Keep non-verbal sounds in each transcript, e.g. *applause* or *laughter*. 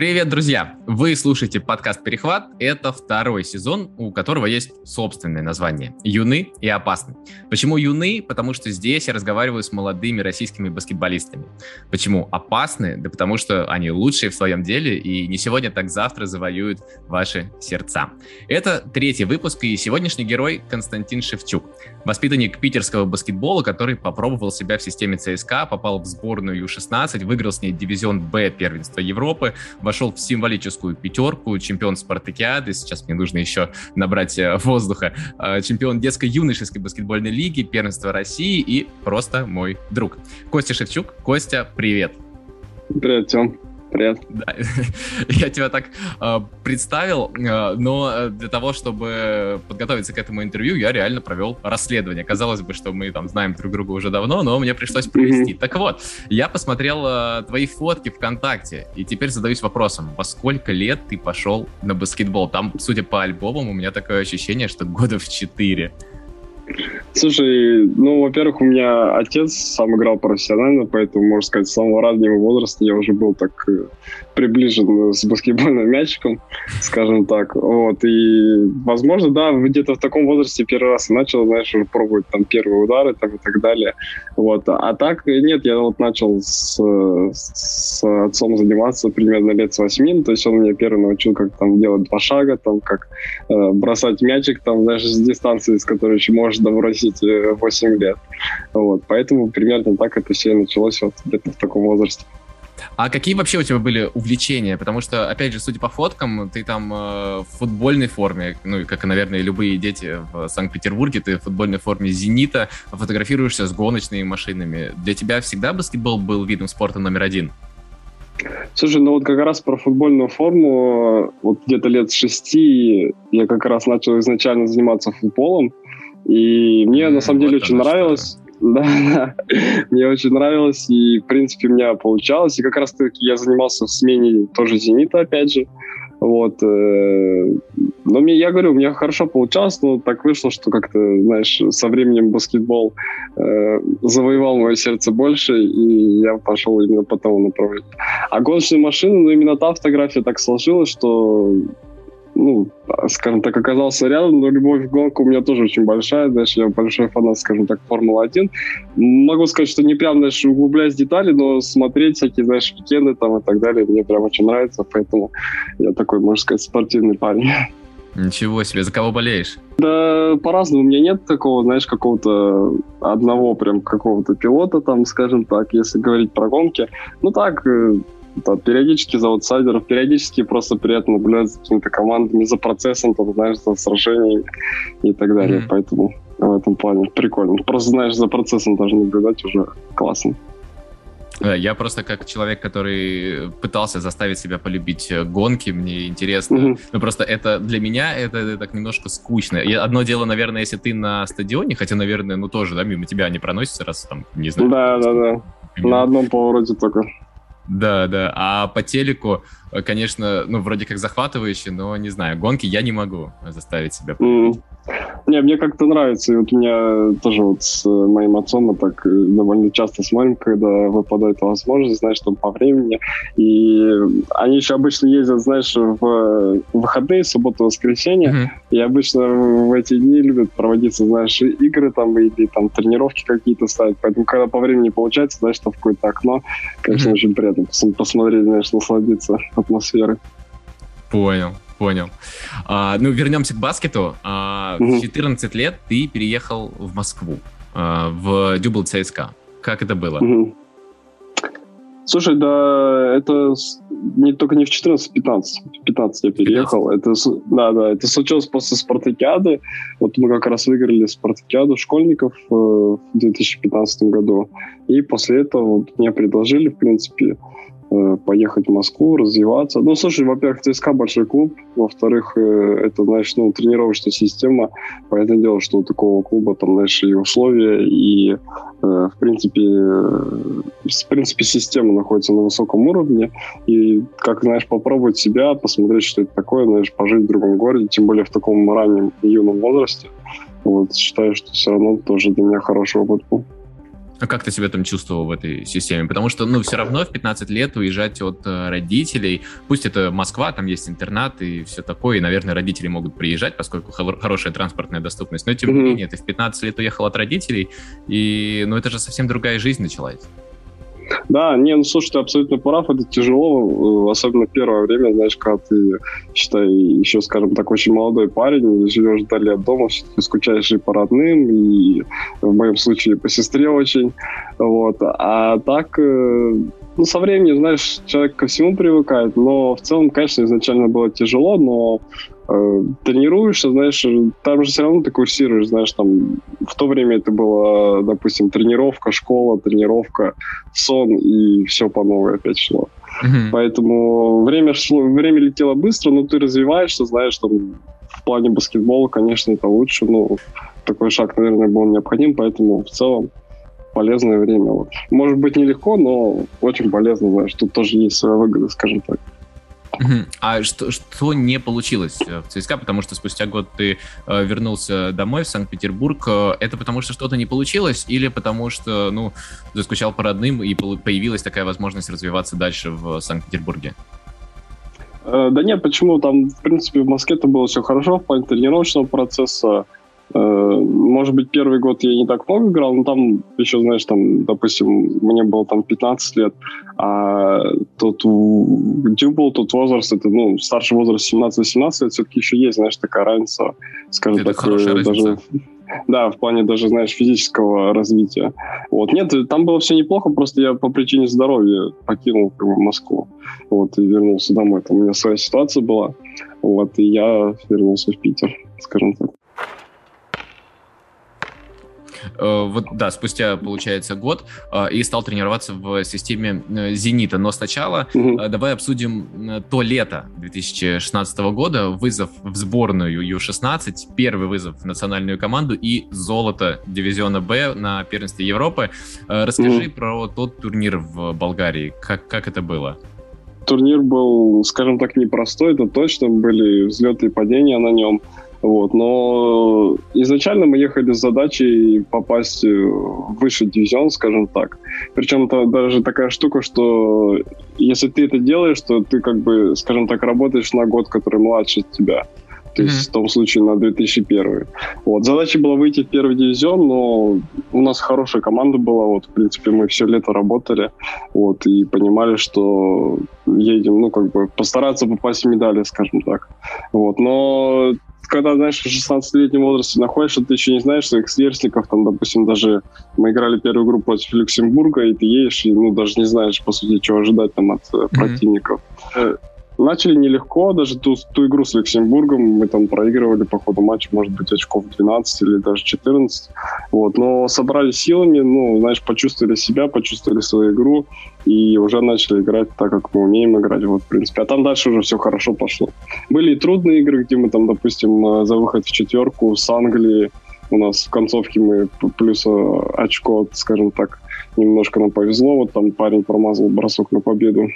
Привет, друзья! Вы слушаете подкаст «Перехват». Это второй сезон, у которого есть собственное название – «Юны и опасны». Почему юны? Потому что здесь я разговариваю с молодыми российскими баскетболистами. Почему опасны? Да потому что они лучшие в своем деле и не сегодня, так завтра завоюют ваши сердца. Это третий выпуск, и сегодняшний герой Константин Шевчук. Воспитанник питерского баскетбола, который попробовал себя в системе ЦСКА, попал в сборную Ю-16, выиграл с ней дивизион Б первенства Европы, вошел в символическую пятерку, чемпион спартакиады, сейчас мне нужно еще набрать э, воздуха, э, чемпион детской юношеской баскетбольной лиги, первенства России и просто мой друг. Костя Шевчук. Костя, привет. Привет, Тём. Привет. Да. *laughs* Я тебя так э, представил, э, но для того, чтобы подготовиться к этому интервью, я реально провел расследование. Казалось бы, что мы там знаем друг друга уже давно, но мне пришлось провести. Mm-hmm. Так вот, я посмотрел э, твои фотки ВКонтакте, и теперь задаюсь вопросом, во сколько лет ты пошел на баскетбол? Там, судя по альбомам, у меня такое ощущение, что года в четыре. Слушай, ну, во-первых, у меня отец сам играл профессионально, поэтому, можно сказать, с самого раннего возраста я уже был так э, приближен с баскетбольным мячиком, скажем так. Вот, и, возможно, да, где-то в таком возрасте первый раз начал, знаешь, уже пробовать там первые удары там, и так далее. Вот, а так, нет, я вот начал с, с отцом заниматься примерно лет с восьми, то есть он меня первый научил, как там делать два шага, там, как э, бросать мячик, там, даже с дистанции, с которой еще можешь добросить 8 э, лет. Вот, поэтому примерно так это все началось вот где-то в таком возрасте. А какие вообще у тебя были увлечения? Потому что, опять же, судя по фоткам, ты там э, в футбольной форме, ну, как, наверное, любые дети в Санкт-Петербурге, ты в футбольной форме «Зенита», фотографируешься с гоночными машинами. Для тебя всегда баскетбол был видом спорта номер один? Слушай, ну вот как раз про футбольную форму, вот где-то лет шести я как раз начал изначально заниматься футболом, и мне mm, на самом деле вот очень нравилось. Да, мне очень нравилось, и, в принципе, у меня получалось. И как раз-таки я занимался в смене тоже «Зенита», опять же. Вот. Э, но мне, я говорю, у меня хорошо получалось, но так вышло, что как-то, знаешь, со временем баскетбол э, завоевал мое сердце больше, и я пошел именно по тому направлению. А гоночные машины, ну, именно та фотография так сложилась, что ну, скажем так, оказался рядом, но любовь к гонку у меня тоже очень большая, знаешь, я большой фанат, скажем так, Формулы-1. Могу сказать, что не прям, знаешь, углубляясь в детали, но смотреть всякие, знаешь, викенды там и так далее мне прям очень нравится, поэтому я такой, можно сказать, спортивный парень. Ничего себе, за кого болеешь? Да, по-разному. У меня нет такого, знаешь, какого-то одного прям какого-то пилота, там, скажем так, если говорить про гонки. Ну так, э, да, периодически за аутсайдеров, периодически просто приятно наблюдать за какими-то командами, за процессом, там, знаешь, за сражениями и так далее. Mm-hmm. Поэтому в этом плане прикольно. Просто, знаешь, за процессом даже наблюдать уже классно. Я просто как человек, который пытался заставить себя полюбить э, гонки, мне интересно. Mm-hmm. Ну просто это для меня это, это так немножко скучно. И одно дело, наверное, если ты на стадионе, хотя, наверное, ну тоже, да, мимо тебя они проносятся раз там, не знаю. Да, да, да. На одном повороте только. Да, да. А по телеку, конечно, ну, вроде как захватывающе, но не знаю, гонки я не могу заставить себя. Mm. Не, мне как-то нравится. И вот у меня тоже вот с моим отцом мы так э, довольно часто смотрим, когда выпадает возможность, знаешь, там по времени. И они еще обычно ездят, знаешь, в выходные, субботу, воскресенье. Mm-hmm. И обычно в эти дни любят проводиться, знаешь, игры там или там тренировки какие-то ставить. Поэтому, когда по времени получается, знаешь, там в какое-то окно, конечно, mm-hmm. очень приятно посмотреть, знаешь, насладиться атмосферой. Понял понял. А, ну, вернемся к баскету. А, угу. В 14 лет ты переехал в Москву, а, в Дюбл ЦСКА. Как это было? Угу. Слушай, да, это не только не в 14, 15. В 15 я переехал. 15? Это, да, да, это случилось после спартакиады. Вот мы как раз выиграли спартакиаду школьников э, в 2015 году. И после этого вот, мне предложили, в принципе, поехать в Москву, развиваться. Ну, слушай, во-первых, ЦСКА большой клуб, во-вторых, э, это, знаешь, ну, тренировочная система, понятное дело, что у такого клуба там, знаешь, и условия, и, э, в принципе, в принципе, система находится на высоком уровне, и, как, знаешь, попробовать себя, посмотреть, что это такое, знаешь, пожить в другом городе, тем более в таком раннем юном возрасте, вот, считаю, что все равно тоже для меня хороший опыт был. А как ты себя там чувствовал в этой системе? Потому что, ну, все равно в 15 лет уезжать от э, родителей, пусть это Москва, там есть интернат и все такое, и, наверное, родители могут приезжать, поскольку хорошая транспортная доступность, но тем не менее, ты в 15 лет уехал от родителей, и, ну, это же совсем другая жизнь началась. Да, не, ну слушай, ты абсолютно прав, это тяжело, э, особенно первое время, знаешь, когда ты, считай, еще, скажем так, очень молодой парень, живешь вдали от дома, все-таки скучаешь и по родным, и в моем случае по сестре очень, вот, а так, э, ну, со временем, знаешь, человек ко всему привыкает, но в целом, конечно, изначально было тяжело, но тренируешься, знаешь, там же все равно ты курсируешь, знаешь, там в то время это было, допустим, тренировка, школа, тренировка, сон, и все по новой опять шло. Mm-hmm. Поэтому время шло, время летело быстро, но ты развиваешься, знаешь, там в плане баскетбола, конечно, это лучше, но такой шаг, наверное, был необходим, поэтому в целом полезное время. Вот. Может быть, нелегко, но очень полезно, знаешь, тут тоже есть своя выгода, скажем так. А что, что не получилось э, в ЦСКА, потому что спустя год ты э, вернулся домой в Санкт-Петербург. Э, это потому что что-то не получилось или потому что, ну, ты скучал по родным и появилась такая возможность развиваться дальше в Санкт-Петербурге? Да нет, почему? Там, в принципе, в Москве это было все хорошо в плане тренировочного процесса. Может быть, первый год я не так много играл, но там еще, знаешь, там, допустим, мне было там 15 лет, а тот был тот возраст, это, ну, старший возраст 17-18 лет, все-таки еще есть, знаешь, такая разница, скажем это так, э, даже... Да, в плане даже, знаешь, физического развития. Вот. Нет, там было все неплохо, просто я по причине здоровья покинул как бы, Москву. Вот, и вернулся домой. Там у меня своя ситуация была. Вот, и я вернулся в Питер, скажем так. Э, вот, да, спустя, получается, год, э, и стал тренироваться в системе э, «Зенита». Но сначала угу. давай обсудим то лето 2016 года, вызов в сборную Ю-16, первый вызов в национальную команду и золото дивизиона «Б» на первенстве Европы. Расскажи угу. про тот турнир в Болгарии, как, как это было? Турнир был, скажем так, непростой, это точно, были взлеты и падения на нем. Вот, но изначально мы ехали с задачей попасть в высший дивизион, скажем так. Причем это даже такая штука, что если ты это делаешь, то ты как бы, скажем так, работаешь на год, который младше тебя. То есть mm-hmm. в том случае на 2001. Вот. Задача была выйти в первый дивизион, но у нас хорошая команда была. Вот, в принципе, мы все лето работали. Вот, и понимали, что едем, ну, как бы, постараться попасть в медали, скажем так. Вот. Но когда, знаешь, в 16-летнем возрасте находишься, ты еще не знаешь своих сверстников, там, допустим, даже мы играли первую игру против Люксембурга, и ты едешь, и, ну, даже не знаешь, по сути, чего ожидать там от mm-hmm. противников. Начали нелегко, даже ту, ту игру с Люксембургом мы там проигрывали по ходу матча, может быть, очков 12 или даже 14. Вот, но собрали силами, ну, знаешь, почувствовали себя, почувствовали свою игру и уже начали играть так, как мы умеем играть, вот, в принципе. А там дальше уже все хорошо пошло. Были и трудные игры, где мы там, допустим, э, за выход в четверку с Англии у нас в концовке мы плюс э, очко, скажем так, немножко нам повезло. Вот там парень промазал бросок на победу.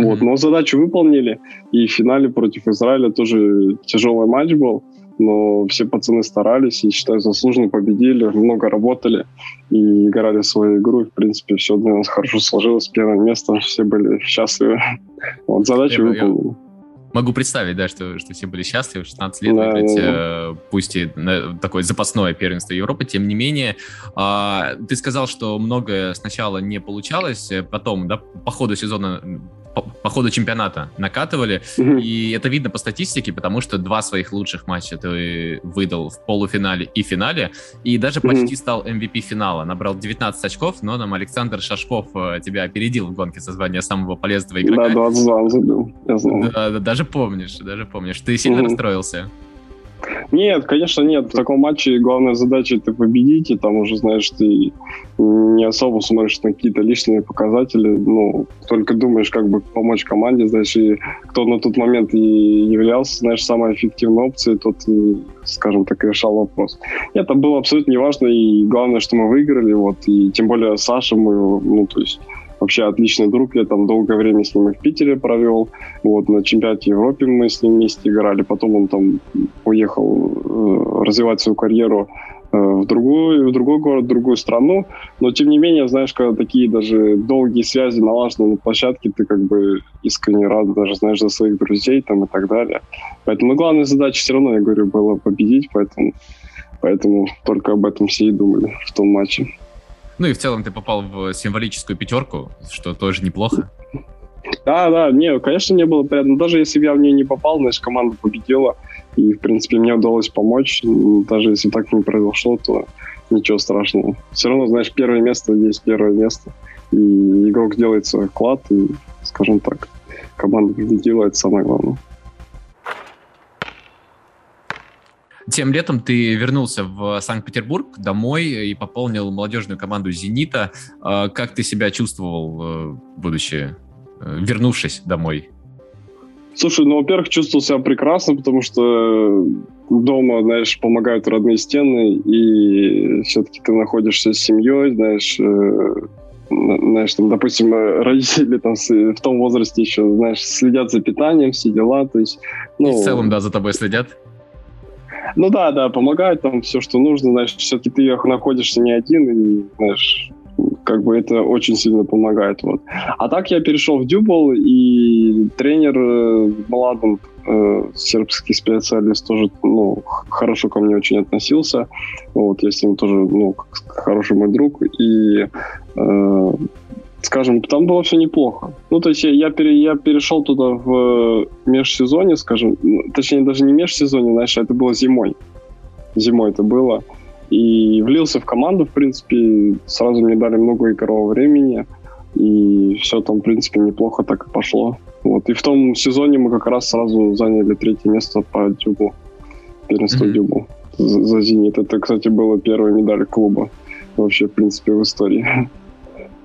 Mm-hmm. Вот, но задачу выполнили, и в финале против Израиля тоже тяжелый матч был, но все пацаны старались, и, считаю, заслуженно победили, много работали и играли свою игру, и, в принципе, все для нас хорошо сложилось, первое место, все были счастливы. *laughs* Вот, задачу я, выполнили. Я могу представить, да, что, что все были счастливы, 16 лет да, выиграть, да. Э, пусть и на, такое запасное первенство Европы, тем не менее, э, ты сказал, что многое сначала не получалось, э, потом, да, по ходу сезона по, ходу чемпионата накатывали, mm-hmm. и это видно по статистике, потому что два своих лучших матча ты выдал в полуфинале и финале, и даже mm-hmm. почти стал MVP финала, набрал 19 очков, но нам Александр Шашков э, тебя опередил в гонке со звания самого полезного игрока. Да, 22 забил, я знаю. Да, да, даже помнишь, даже помнишь. Ты сильно mm-hmm. расстроился? Нет, конечно, нет. В таком матче главная задача это победить, и там уже, знаешь, ты не особо смотришь на какие-то личные показатели, ну, только думаешь, как бы помочь команде, знаешь, и кто на тот момент и являлся, знаешь, самой эффективной опцией, тот, и, скажем так, решал вопрос. Это было абсолютно неважно, и главное, что мы выиграли, вот, и тем более Саша мы, ну, то есть вообще отличный друг. Я там долгое время с ним и в Питере провел. Вот, на чемпионате Европы мы с ним вместе играли. Потом он там уехал э, развивать свою карьеру э, в другой, в другой город, в другую страну. Но, тем не менее, знаешь, когда такие даже долгие связи налажены на площадке, ты как бы искренне рад даже, знаешь, за своих друзей там и так далее. Поэтому главная задача все равно, я говорю, была победить, поэтому, поэтому только об этом все и думали в том матче. Ну и в целом ты попал в символическую пятерку, что тоже неплохо. Да, да, не, конечно, не было приятно. Даже если бы я в нее не попал, значит, команда победила. И, в принципе, мне удалось помочь. Даже если так не произошло, то ничего страшного. Все равно, знаешь, первое место есть первое место. И игрок делает свой вклад, и, скажем так, команда победила, это самое главное. Тем летом ты вернулся в Санкт-Петербург домой и пополнил молодежную команду «Зенита». А как ты себя чувствовал, э, будучи Э, вернувшись домой? Слушай, ну, во-первых, чувствовал себя прекрасно, потому что дома, знаешь, помогают родные стены, и все-таки ты находишься с семьей, знаешь, э, знаешь, там, допустим, родители там в том возрасте еще, знаешь, следят за питанием, все дела, то есть... Ну, и в целом, да, за тобой следят? Ну да, да, помогают там все, что нужно, знаешь, все-таки ты находишься не один, и, знаешь, как бы это очень сильно помогает. Вот. А так я перешел в Дюбл, и тренер э, э, сербский специалист, тоже ну, хорошо ко мне очень относился. Вот, я с ним тоже ну, хороший мой друг. И э, скажем, там было все неплохо. Ну, то есть я, пере, я перешел туда в межсезонье, скажем, точнее, даже не межсезонье, знаешь, это было зимой. Зимой это было. И влился в команду, в принципе, сразу мне дали много игрового времени, и все там, в принципе, неплохо так и пошло. Вот. И в том сезоне мы как раз сразу заняли третье место по дюбу, первенство mm-hmm. дюбу за, за «Зенит». Это, кстати, была первая медаль клуба вообще, в принципе, в истории. *laughs*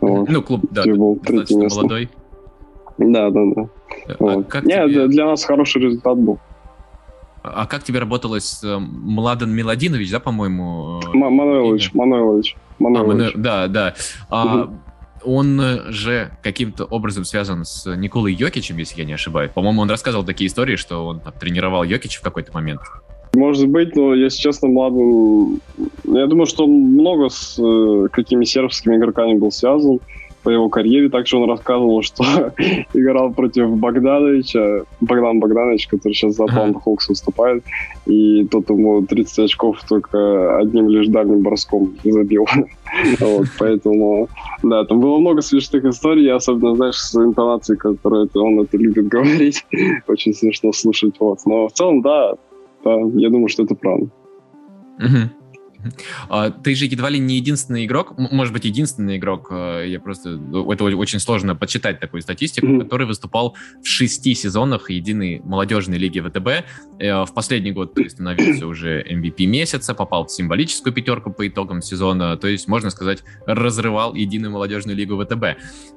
Вот. Ну, клуб, да, третье место. молодой. Да, да, да. А вот. как Нет, тебе... для нас хороший результат был. А как тебе работалось с Младен Миладинович, да, по-моему? Э, Мануилович, Мануилович. Мануилович. А, да, да. А, он же каким-то образом связан с Николой Йокичем, если я не ошибаюсь. По-моему, он рассказывал такие истории, что он там, тренировал Йокича в какой-то момент. Может быть, но, если честно, Младен... Я думаю, что он много с э, какими сербскими игроками был связан по его карьере. Также он рассказывал, *laughs* что *laughs* играл против Богдановича, Богдан Богданович, который сейчас за Атланта Хокс выступает, и тот ему 30 очков только одним лишь дальним броском *laughs* забил. вот, поэтому, да, там было много смешных историй, особенно, знаешь, с интонацией, которую он это любит говорить. Очень смешно слушать, вот. Но в целом, да, да, я думаю, что это правда. А, *laughs* ты же едва ли не единственный игрок, может быть, единственный игрок, э, я просто, ну, это очень сложно подсчитать такую статистику, mm-hmm. который выступал в шести сезонах единой молодежной лиги ВТБ. Э, в последний год ты становился уже MVP месяца, попал в символическую пятерку по итогам сезона, то есть, можно сказать, разрывал единую молодежную лигу ВТБ.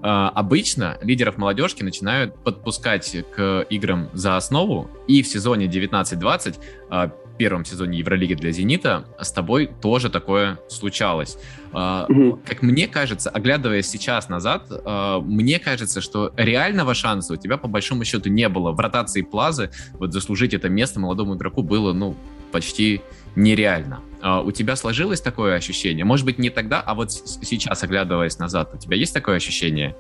А, обычно лидеров молодежки начинают подпускать к играм за основу, и в сезоне 19-20 первом сезоне Евролиги для «Зенита» с тобой тоже такое случалось. Угу. Как мне кажется, оглядываясь сейчас назад, а, мне кажется, что реального шанса у тебя по большому счету не было. В ротации Плазы вот заслужить это место молодому игроку было, ну, почти нереально. А, у тебя сложилось такое ощущение? Может быть, не тогда, а вот сейчас, оглядываясь назад, у тебя есть такое ощущение?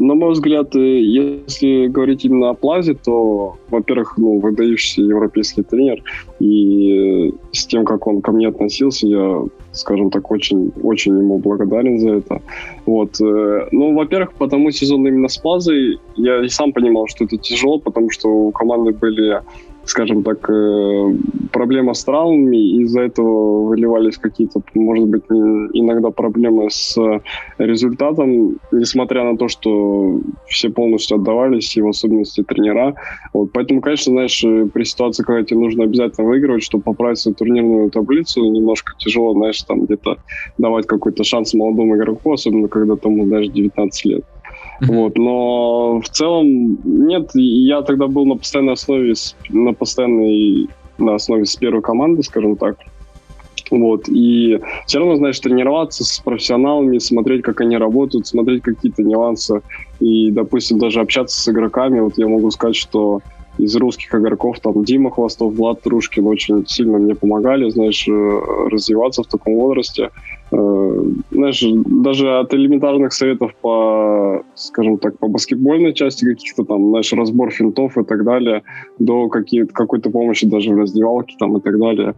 На мой взгляд, э, если говорить именно о Плазе, то, во-первых, ну, выдающийся европейский тренер, и э, с тем, как он ко мне относился, я, скажем так, очень, очень ему благодарен за это. Вот. Э, ну, во-первых, потому сезон именно с Плазой я и сам понимал, что это тяжело, потому что у команды были скажем так, э, проблема с травмами, из-за этого выливались какие-то, может быть, иногда проблемы с результатом, несмотря на то, что все полностью отдавались, и в особенности тренера. Вот, поэтому, конечно, знаешь, при ситуации, когда тебе нужно обязательно выигрывать, чтобы поправить свою турнирную таблицу, немножко тяжело, знаешь, там где-то давать какой-то шанс молодому игроку, особенно когда тому, знаешь, 19 лет. Вот, но в целом нет, я тогда был на постоянной основе, на постоянной на основе с первой команды, скажем так. Вот, и все равно, знаешь, тренироваться с профессионалами, смотреть, как они работают, смотреть какие-то нюансы и, допустим, даже общаться с игроками. Вот я могу сказать, что из русских игроков, там Дима Хвостов, Влад Трушкин очень сильно мне помогали, знаешь, э, развиваться в таком возрасте. Знаешь, даже от элементарных советов по, скажем так, по баскетбольной части каких-то там, знаешь, разбор финтов и так далее, до какой-то помощи даже в раздевалке там и так далее.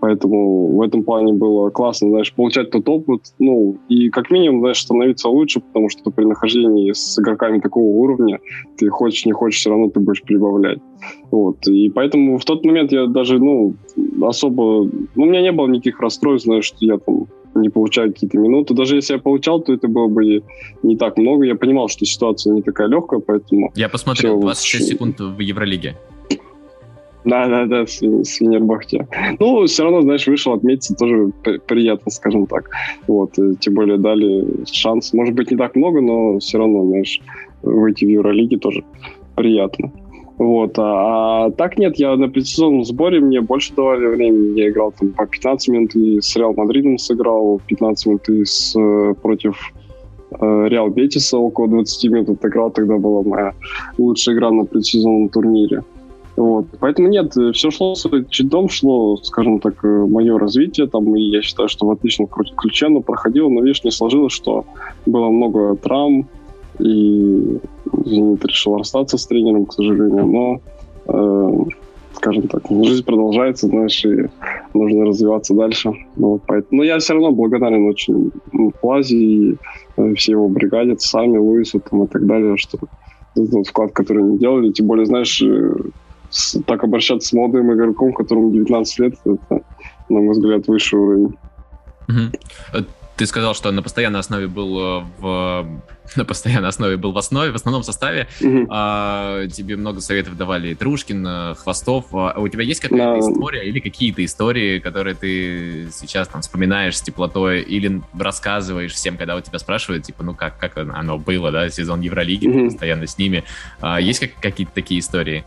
Поэтому в этом плане было классно, знаешь, получать тот опыт, ну, и как минимум, знаешь, становиться лучше, потому что при нахождении с игроками такого уровня ты хочешь, не хочешь, все равно ты будешь прибавлять. Вот. И поэтому в тот момент я даже, ну, особо... Ну, у меня не было никаких расстройств, знаешь, что я там не получаю какие-то минуты. Даже если я получал, то это было бы не так много. Я понимал, что ситуация не такая легкая, поэтому... Я посмотрел, 26 все... секунд в Евролиге. Да, да, да, с, с Венербахте. Ну, все равно, знаешь, вышел отметиться тоже приятно, скажем так. Вот, и тем более дали шанс. Может быть, не так много, но все равно, знаешь, выйти в Евролиге тоже приятно. Вот, а, а так нет, я на предсезонном сборе, мне больше давали времени, я играл там по 15 минут, и с Реал Мадридом сыграл 15 минут, и с, э, против э, Реал Бетиса около 20 минут отыграл, тогда была моя лучшая игра на предсезонном турнире. Вот. Поэтому нет, все шло чередом, шло, скажем так, э, мое развитие, там, и я считаю, что в отличном ключе оно проходило, но, видишь, не сложилось, что было много травм, и «Зенит» решил расстаться с тренером, к сожалению, но, э, скажем так, жизнь продолжается, знаешь, и нужно развиваться дальше. Вот, поэтому, но я все равно благодарен очень ну, Плазе и э, всей его бригаде, сами, Луису там, и так далее, что тот вклад, который они делали, тем более, знаешь, э, с, так обращаться с молодым игроком, которому 19 лет, это, на мой взгляд, высший уровень. Угу. Ты сказал, что на постоянной основе был э, в на постоянной основе был в основе, в основном составе. Угу. А, тебе много советов давали Трушкин, э, Хвостов. А у тебя есть какая-то да. история или какие-то истории, которые ты сейчас там вспоминаешь с теплотой или рассказываешь всем, когда у тебя спрашивают, типа, ну как, как оно было, да, сезон Евролиги, угу. постоянно с ними. А, есть как, какие-то такие истории?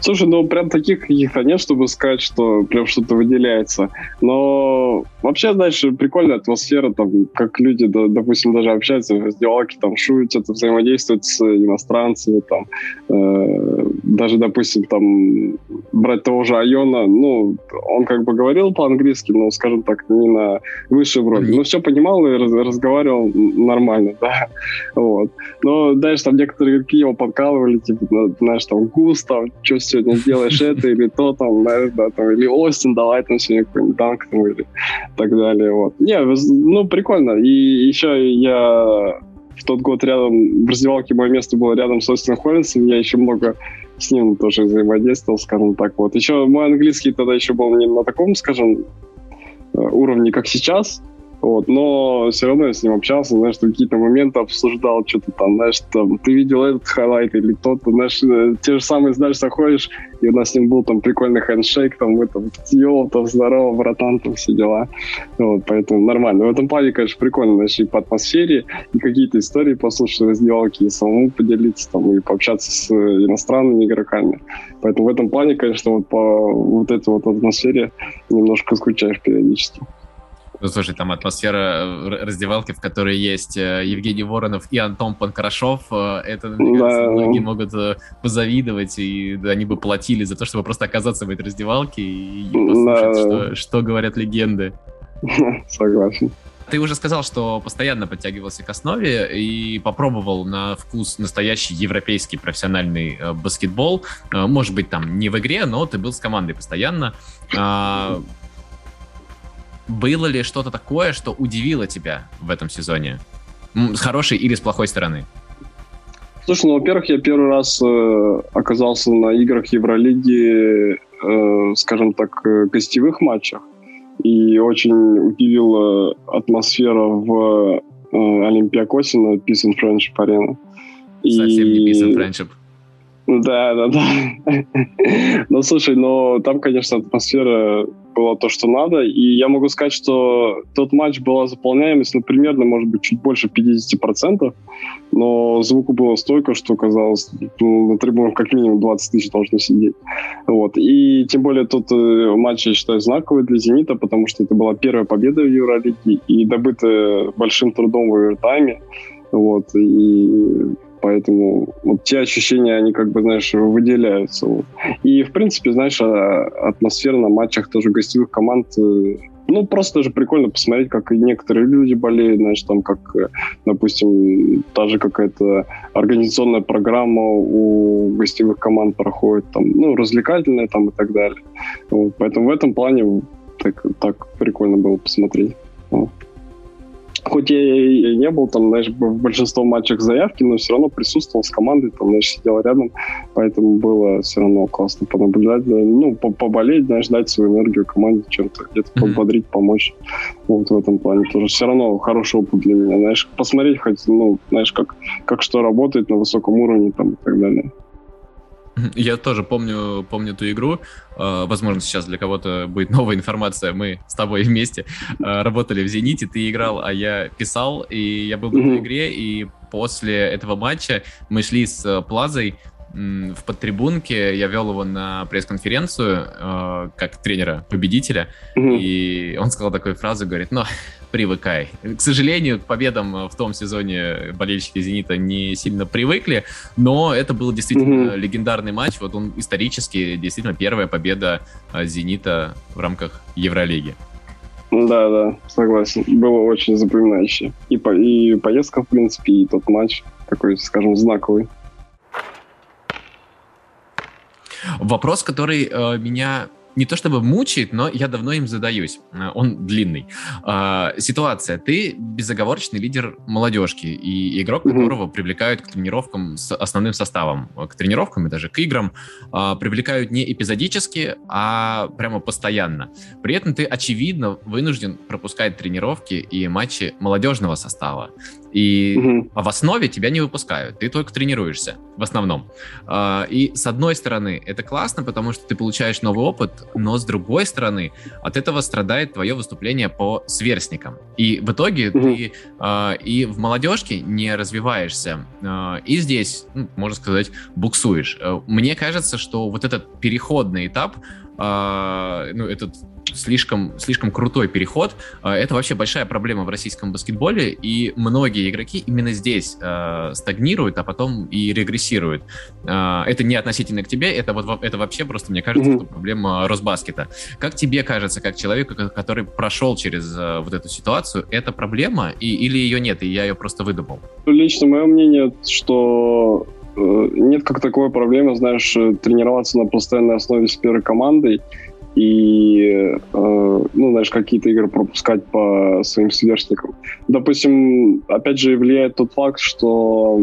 Слушай, ну прям таких каких-то нет, чтобы сказать, что прям что-то выделяется. Но вообще, знаешь, прикольная атмосфера, там, как люди, да, допустим, даже общаются в раздевалке, там, шутят, взаимодействуют с иностранцами, там, э, даже, допустим, там, брать того же Айона, ну, он как бы говорил по-английски, но, скажем так, не на высшем уровне. Но все понимал и раз, разговаривал нормально, *laughs* да. Вот. Но, знаешь, там некоторые игроки его подкалывали, типа, знаешь, там, густо, что сегодня сделаешь это или то, там, знаешь, да, там, или Остин, давай там сегодня какой-нибудь данк, там, или так далее, вот. Не, ну, прикольно. И еще я в тот год рядом, в раздевалке мое место было рядом с Остином Холлинсом, я еще много с ним тоже взаимодействовал, скажем так, вот. Еще мой английский тогда еще был не на таком, скажем, э, уровне, как сейчас, вот, но все равно я с ним общался, знаешь, какие-то моменты обсуждал, что-то там, знаешь, там, ты видел этот highlight или тот-то, знаешь, э, те же самые, знаешь, заходишь, и у нас с ним был там прикольный handshake, там, мы там, yo, там, здорово, братан, там, все дела. Вот, поэтому нормально. В этом плане, конечно, прикольно, знаешь, и по атмосфере, и какие-то истории послушать в раздевалке, и самому поделиться, там, и пообщаться с иностранными игроками. Поэтому в этом плане, конечно, вот по вот этой вот атмосфере немножко скучаешь периодически. Ну, слушай, там атмосфера э, раздевалки, в которой есть э, Евгений Воронов и Антон Панкрашов, э, это, мне кажется, да. многие могут позавидовать, и они бы платили за то, чтобы просто оказаться в этой раздевалке и послушать, да. что, что говорят легенды. *laughs* Согласен. Ты уже сказал, что постоянно подтягивался к основе и попробовал на вкус настоящий европейский профессиональный баскетбол. Может быть, там не в игре, но ты был с командой постоянно. Было ли что-то такое, что удивило тебя в этом сезоне? С хорошей или с плохой стороны? Слушай, ну, во-первых, я первый раз э, оказался на играх Евролиги, э, скажем так, э, гостевых матчах. И очень удивила атмосфера в э, Олимпиакосе на Peace and Friendship Arena. Совсем и... не Peace and Friendship. Да, да, да. *laughs* ну, слушай, но там, конечно, атмосфера была то, что надо. И я могу сказать, что тот матч была заполняемость, ну, примерно, может быть, чуть больше 50%, но звуку было столько, что казалось, ну, на трибунах как минимум 20 тысяч должно сидеть. Вот. И тем более тот э, матч, я считаю, знаковый для «Зенита», потому что это была первая победа в Евролиге и добытая большим трудом в овертайме. Вот. И Поэтому вот те ощущения, они как бы, знаешь, выделяются. И, в принципе, знаешь, а, атмосфера на матчах тоже гостевых команд э, ну, просто даже прикольно посмотреть, как и некоторые люди болеют, знаешь, там, как, э, допустим, та же какая-то организационная программа у гостевых команд проходит, там, ну, развлекательная там и так далее. Вот, поэтому в этом плане так, так прикольно было посмотреть. Хоть я и не был там, знаешь, в большинство матчах заявки, но все равно присутствовал с командой, там, знаешь, сидел рядом, поэтому было все равно классно понаблюдать, ну, поболеть, знаешь, дать свою энергию команде, чем-то где-то mm-hmm. подбодрить, помочь. Вот в этом плане тоже все равно хороший опыт для меня, знаешь, посмотреть хоть, ну, знаешь, как, как что работает на высоком уровне там и так далее. *laughs* Я тоже помню, помню ту игру. А, возможно, сейчас для кого-то будет *laughs* новая информация. Мы с тобой вместе а, работали в «Зените», ты играл, а я писал, и я был в этой игре, и после этого матча мы шли с Плазой в подтрибунке, я вел его на пресс-конференцию э, как тренера победителя, mm-hmm. и он сказал такую фразу, говорит, ну, привыкай. К сожалению, к победам в том сезоне болельщики «Зенита» не сильно привыкли, но это был действительно mm-hmm. легендарный матч, вот он исторически действительно первая победа э, «Зенита» в рамках Евролиги. Да, да, согласен. Было очень запоминающе. И, по, и поездка, в принципе, и тот матч такой, скажем, знаковый. Вопрос, который э, меня не то чтобы мучает, но я давно им задаюсь. Э, он длинный. А, ситуация. Ты безоговорочный лидер молодежки и игрок, mm-hmm. которого привлекают к тренировкам с основным составом. К тренировкам и даже к играм а, привлекают не эпизодически, а прямо постоянно. При этом ты, очевидно, вынужден пропускать тренировки и матчи молодежного состава. И угу. в основе тебя не выпускают, ты только тренируешься в основном. А, и с одной стороны, это классно, потому что ты получаешь новый опыт, но с другой стороны, от этого страдает твое выступление по сверстникам. И в итоге угу. ты а, и в молодежке не развиваешься, а, и здесь, ну, можно сказать, буксуешь. Э, мне кажется, что вот этот переходный этап, ну, этот слишком, слишком крутой переход. А, это вообще большая проблема в российском баскетболе, и многие игроки именно здесь э, стагнируют, а потом и регрессируют. Э, это не относительно к тебе, это, вот, это вообще просто, мне кажется, mm-hmm. проблема Росбаскета. Как тебе кажется, как человеку, который прошел через э, вот эту ситуацию, это проблема и, или ее нет, и я ее просто выдумал? Лично мое мнение, что нет как такой проблемы, знаешь, тренироваться на постоянной основе с первой командой и, э, ну, знаешь, какие-то игры пропускать по своим сверстникам. Допустим, опять же, влияет тот факт, что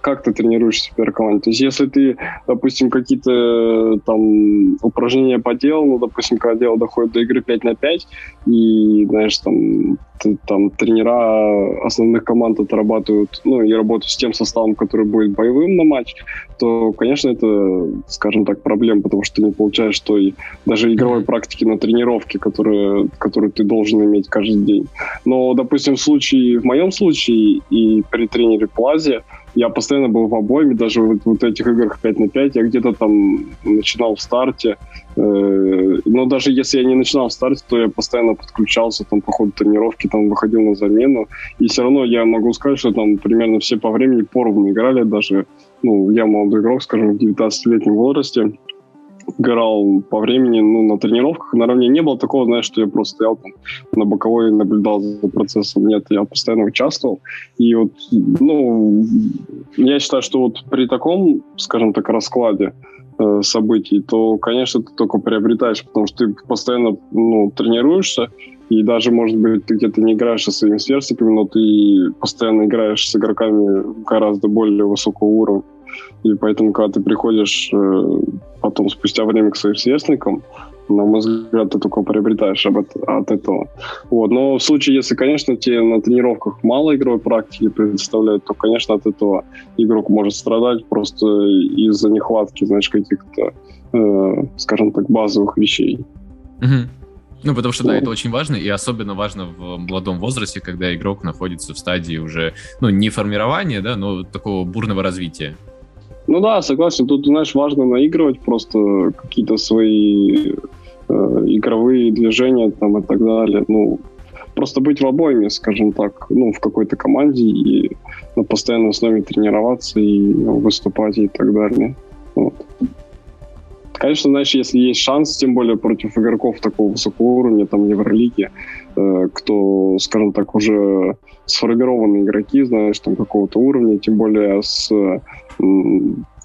как ты первой команде. То есть, если ты, допустим, какие-то там упражнения поделал, ну, допустим, когда дело доходит до игры 5 на 5, и, знаешь, там, ты, там тренера основных команд отрабатывают, ну, и работают с тем составом, который будет боевым на матч, то, конечно, это, скажем так, проблема, потому что ты не получаешь той даже игровой практики на тренировке, которую, которую ты должен иметь каждый день. Но, допустим, в случае, в моем случае и при тренере Плазе, я постоянно был в обойме, даже в вот этих играх 5 на 5, я где-то там начинал в старте, э, но даже если я не начинал в старте, то я постоянно подключался там по ходу тренировки, там выходил на замену, и все равно я могу сказать, что там примерно все по времени поровну играли, даже, ну, я молодой игрок, скажем, в 19-летнем возрасте, играл по времени, ну, на тренировках наравне. Не было такого, знаешь, что я просто стоял там на боковой и наблюдал за процессом. Нет, я постоянно участвовал. И вот, ну, я считаю, что вот при таком, скажем так, раскладе э, событий, то, конечно, ты только приобретаешь, потому что ты постоянно, ну, тренируешься, и даже, может быть, ты где-то не играешь со своими сверстниками, но ты постоянно играешь с игроками гораздо более высокого уровня. И поэтому, когда ты приходишь э, потом, спустя время к своим сверстникам, на мой взгляд, ты только приобретаешь об это, от этого. Вот. Но в случае, если, конечно, тебе на тренировках мало игровой практики представляют, то, конечно, от этого игрок может страдать просто из-за нехватки, знаешь, каких-то, э, скажем так, базовых вещей. Угу. Ну, потому что, да, это очень важно, и особенно важно в молодом возрасте, когда игрок находится в стадии уже, ну, не формирования, да, но такого бурного развития. Ну да, согласен. Тут, знаешь, важно наигрывать просто какие-то свои э, игровые движения там и так далее. Ну, просто быть в обойме, скажем так, ну, в какой-то команде и на постоянной основе тренироваться и выступать и так далее. Вот. Конечно, знаешь, если есть шанс, тем более против игроков такого высокого уровня, там, Евролиги, э, кто, скажем так, уже сформированные игроки, знаешь, там, какого-то уровня, тем более с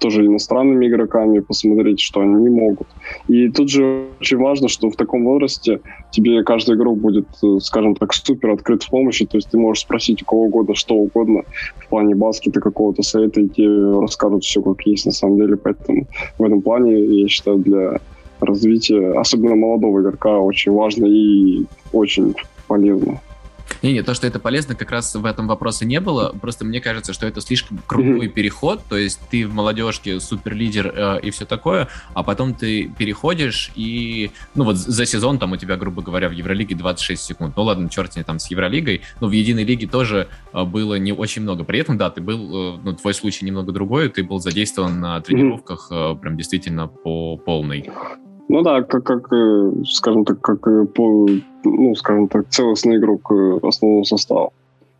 тоже иностранными игроками, посмотреть, что они могут. И тут же очень важно, что в таком возрасте тебе каждый игрок будет, э, скажем так, супер открыт в помощи, то есть ты можешь спросить у кого угодно, что угодно в плане баскета, какого-то совета, и тебе расскажут все как есть на самом деле, поэтому в этом плане, я считаю, для развития, особенно молодого игрока, очень важно и очень полезно. Не, не, то, что это полезно, как раз в этом вопросе не было. Просто мне кажется, что это слишком крутой mm-hmm. переход. То есть ты в молодежке суперлидер э, и все такое, а потом ты переходишь и, ну вот за сезон там у тебя, грубо говоря, в Евролиге 26 секунд. Ну ладно, черт не там с Евролигой, но в единой лиге тоже э, было не очень много. При этом, да, ты был, э, ну твой случай немного другой, ты был задействован на тренировках э, прям действительно по полной. Ну да, как, как э, скажем так, как э, по, ну, скажем так, целостный игрок э, основного состава.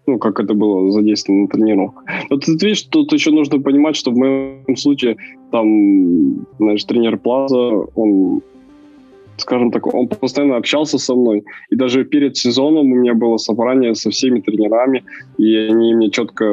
Ну, как это было задействовано на тренировках. Но ты видишь, тут еще нужно понимать, что в моем случае там, знаешь, тренер Плаза, он скажем так, он постоянно общался со мной. И даже перед сезоном у меня было собрание со всеми тренерами, и они мне четко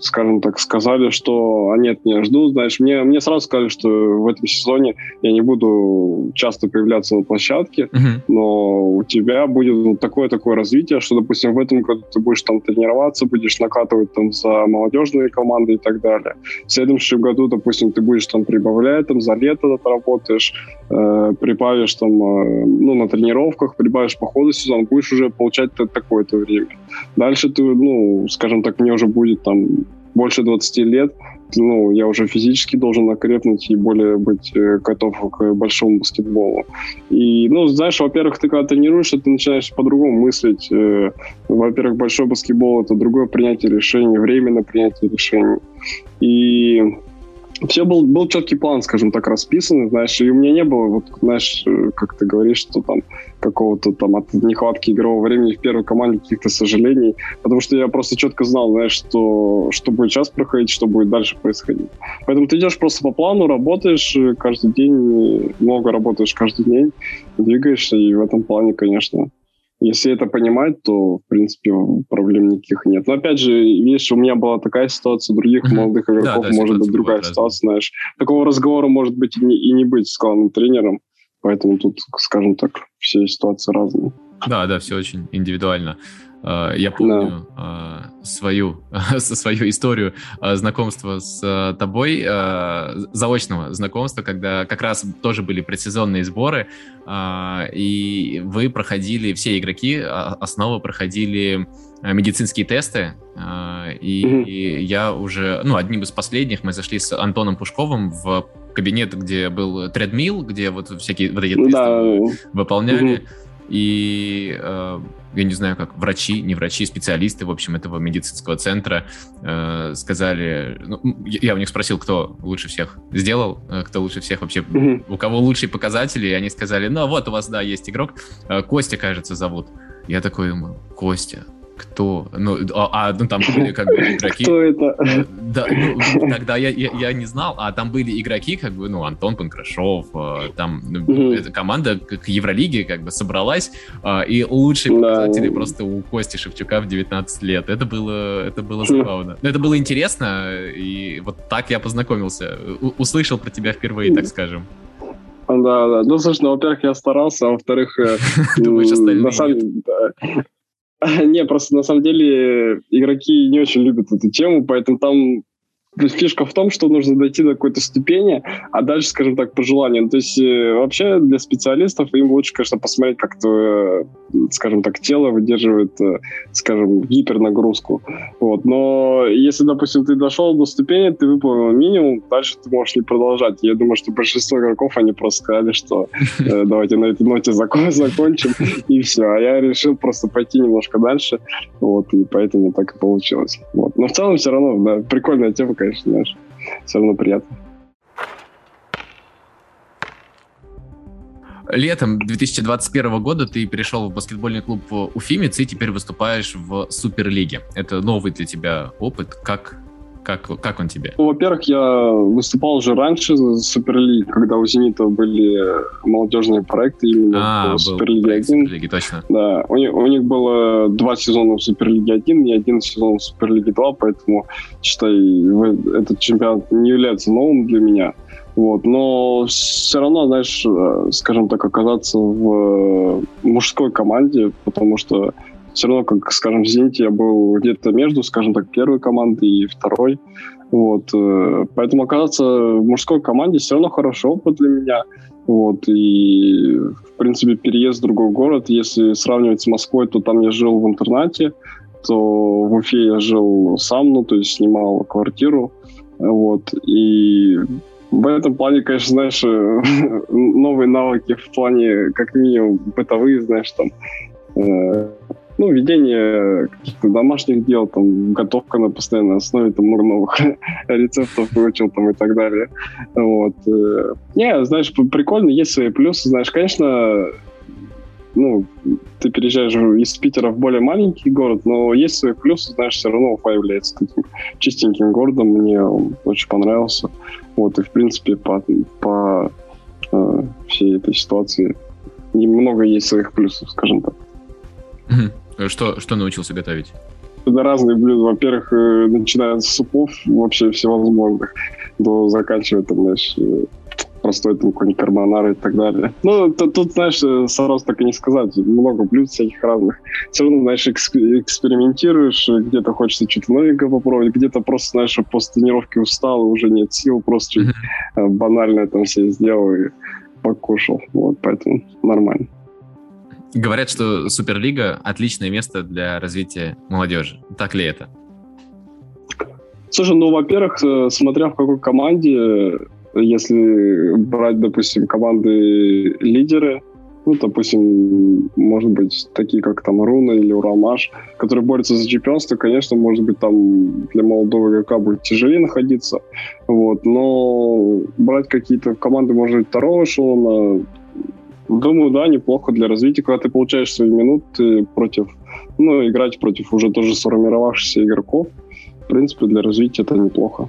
скажем так, сказали, что а нет, не жду, знаешь, мне, мне сразу сказали, что в этом сезоне я не буду часто появляться на площадке, uh-huh. но у тебя будет такое-такое развитие, что, допустим, в этом году ты будешь там тренироваться, будешь накатывать там за молодежные команды и так далее. В следующем году, допустим, ты будешь там прибавлять, там за лето работаешь, э, прибавишь там, э, ну, на тренировках, прибавишь по ходу сезона, будешь уже получать такое-то время. Дальше ты, ну, скажем так, мне уже будет там больше 20 лет, ну, я уже физически должен окрепнуть и более быть э, готов к большому баскетболу. И, ну, знаешь, во-первых, ты когда тренируешься, ты начинаешь по-другому мыслить. Э, во-первых, большой баскетбол — это другое принятие решений, время принятие решений. И все был, был четкий план, скажем так, расписан, знаешь, и у меня не было, вот, знаешь, э, как ты говоришь, что там какого-то там от нехватки игрового времени в первой команде каких-то сожалений, потому что я просто четко знал, знаешь, что, что будет сейчас проходить, что будет дальше происходить. Поэтому ты идешь просто по плану, работаешь э, каждый день, много работаешь каждый день, двигаешься, и в этом плане, конечно, если это понимать, то, в принципе, проблем никаких нет. Но, опять же, видишь, у меня была такая ситуация, у других mm-hmm. молодых игроков да, да, может быть другая ситуация, знаешь. Такого разговора может быть и не, и не быть с главным тренером, поэтому тут, скажем так, все ситуации разные. Да, да, все очень индивидуально. А, я помню да. свою, *laughs* свою историю а, знакомства с а, тобой, заочного знакомства, когда как раз тоже были предсезонные сборы, и вы проходили, все игроки основы проходили медицинские тесты, и, mm-hmm. и я уже, ну, одним из последних мы зашли с Антоном Пушковым в кабинет, где был тредмил, где вот всякие вот эти тесты да. выполняли. Mm-hmm. И э, я не знаю, как врачи, не врачи, специалисты, в общем, этого медицинского центра э, сказали, ну, я у них спросил, кто лучше всех сделал, э, кто лучше всех вообще, mm-hmm. у кого лучшие показатели, и они сказали, ну вот у вас, да, есть игрок, э, Костя, кажется, зовут. Я такой думаю, Костя, кто? Ну, а, а ну, там были как бы *laughs* игроки. Кто это? Да, ну, тогда я, я, я не знал, а там были игроки, как бы, ну, Антон Панкрашов, э, там ну, эта команда к Евролиге как бы собралась, э, и лучшие показатели да. просто у Кости Шевчука в 19 лет. Это было, это было забавно. Это было интересно, и вот так я познакомился, услышал про тебя впервые, так скажем. Да, да. Ну, слушай, ну, во-первых, я старался, а во-вторых... Э, *laughs* Думаешь, остальные *laughs* Не, просто на самом деле игроки не очень любят эту тему, поэтому там фишка в том, что нужно дойти до какой-то ступени, а дальше, скажем так, по желанию. То есть э, вообще для специалистов им лучше, конечно, посмотреть, как то, скажем так, тело выдерживает, э, скажем, гипернагрузку. Вот. Но если, допустим, ты дошел до ступени, ты выполнил минимум, дальше ты можешь не продолжать. Я думаю, что большинство игроков, они просто сказали, что э, *laughs* давайте на этой ноте *laughs* закончим, и все. А я решил просто пойти немножко дальше, вот, и поэтому так и получилось. Вот. Но в целом все равно, да, прикольная тема, конечно, знаешь, все равно приятно. Летом 2021 года ты перешел в баскетбольный клуб Уфимец и теперь выступаешь в Суперлиге. Это новый для тебя опыт. Как как, как он тебе? Ну, во-первых, я выступал уже раньше в Суперлиге, когда у «Зенита» были молодежные проекты именно а, в Суперлиге 1. Суперлиге, точно. Да, у них, у них было два сезона в Суперлиге 1 и один сезон в Суперлиге 2, поэтому, считай, этот чемпионат не является новым для меня. Вот, но все равно, знаешь, э, скажем так, оказаться в мужской команде, потому что все равно, как, скажем, в «Зените» я был где-то между, скажем так, первой командой и второй. Вот. Э, поэтому оказаться в мужской команде все равно хороший опыт для меня. Вот. И, в принципе, переезд в другой город, если сравнивать с Москвой, то там я жил в интернате, то в Уфе я жил сам, ну, то есть снимал квартиру. Вот. И в этом плане, конечно, знаешь, *laughs* новые навыки в плане, как минимум, бытовые, знаешь, там, э, ну, ведение каких-то домашних дел, там, готовка на постоянной основе, там, новых *laughs* рецептов выучил, там, и так далее. Вот. Э, не, знаешь, прикольно, есть свои плюсы, знаешь, конечно, ну, ты переезжаешь из Питера в более маленький город, но есть свои плюсы, знаешь, все равно Уфа является таким чистеньким городом, мне он очень понравился. Вот, и, в принципе, по, по э, всей этой ситуации немного есть своих плюсов, скажем так. Что, что научился готовить? Это разные блюда. Во-первых, э, начиная с супов вообще всевозможных, до заканчивая, там, знаешь, э, простой там какой-нибудь карбонар и так далее. Ну, тут, тут, знаешь, э, сразу так и не сказать. Много блюд всяких разных. Все равно, знаешь, экспериментируешь, где-то хочется что-то новенькое попробовать, где-то просто, знаешь, после тренировки устал, уже нет сил, просто mm-hmm. банально там все сделал и покушал. Вот, поэтому нормально. Говорят, что Суперлига – отличное место для развития молодежи. Так ли это? Слушай, ну, во-первых, э, смотря в какой команде, если брать, допустим, команды лидеры, ну, допустим, может быть, такие как там Руна или Урамаш, которые борются за чемпионство, конечно, может быть, там для молодого игрока будет тяжелее находиться, вот, но брать какие-то команды, может быть, второго эшелона, Думаю, да, неплохо для развития, когда ты получаешь свои минуты против, ну, играть против уже тоже сформировавшихся игроков. В принципе, для развития это неплохо.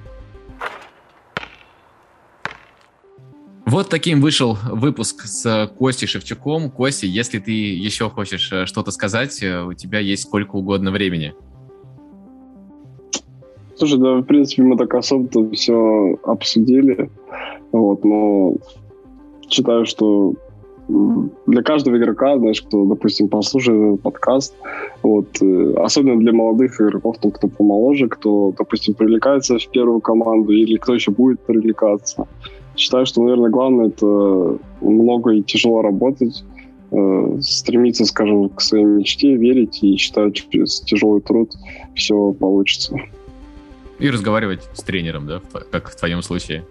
Вот таким вышел выпуск с Костей Шевчуком. Костя, если ты еще хочешь э, что-то сказать, э, у тебя есть сколько угодно времени. Слушай, да, в принципе, мы так особо все обсудили. Вот, но считаю, что для каждого игрока, знаешь, кто, допустим, послушает подкаст, вот, э, особенно для молодых игроков, там, кто помоложе, кто, допустим, привлекается в первую команду или кто еще будет привлекаться. Считаю, что, наверное, главное это много и тяжело работать, э, стремиться, скажем, к своей мечте, верить и считать, что через тяжелый труд все получится. И разговаривать с тренером, да, как в твоем случае.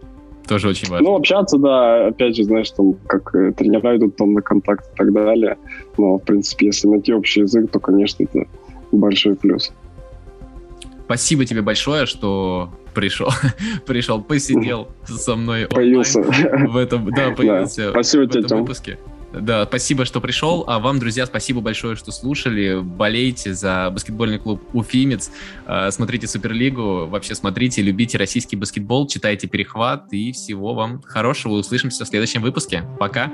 Тоже очень важно. Ну, общаться, да, опять же, знаешь, там, как э, тренера идут там на контакт и так далее. Но, в принципе, если найти общий язык, то, конечно, это большой плюс. Спасибо тебе большое, что пришел, *laughs* пришел, посидел *laughs* со мной появился в этом, да, появился да. Спасибо в тебе, этом выпуске. Да, спасибо, что пришел. А вам, друзья, спасибо большое, что слушали. Болейте за баскетбольный клуб Уфимец. А, смотрите Суперлигу. Вообще смотрите, любите российский баскетбол, читайте перехват. И всего вам хорошего. Услышимся в следующем выпуске. Пока.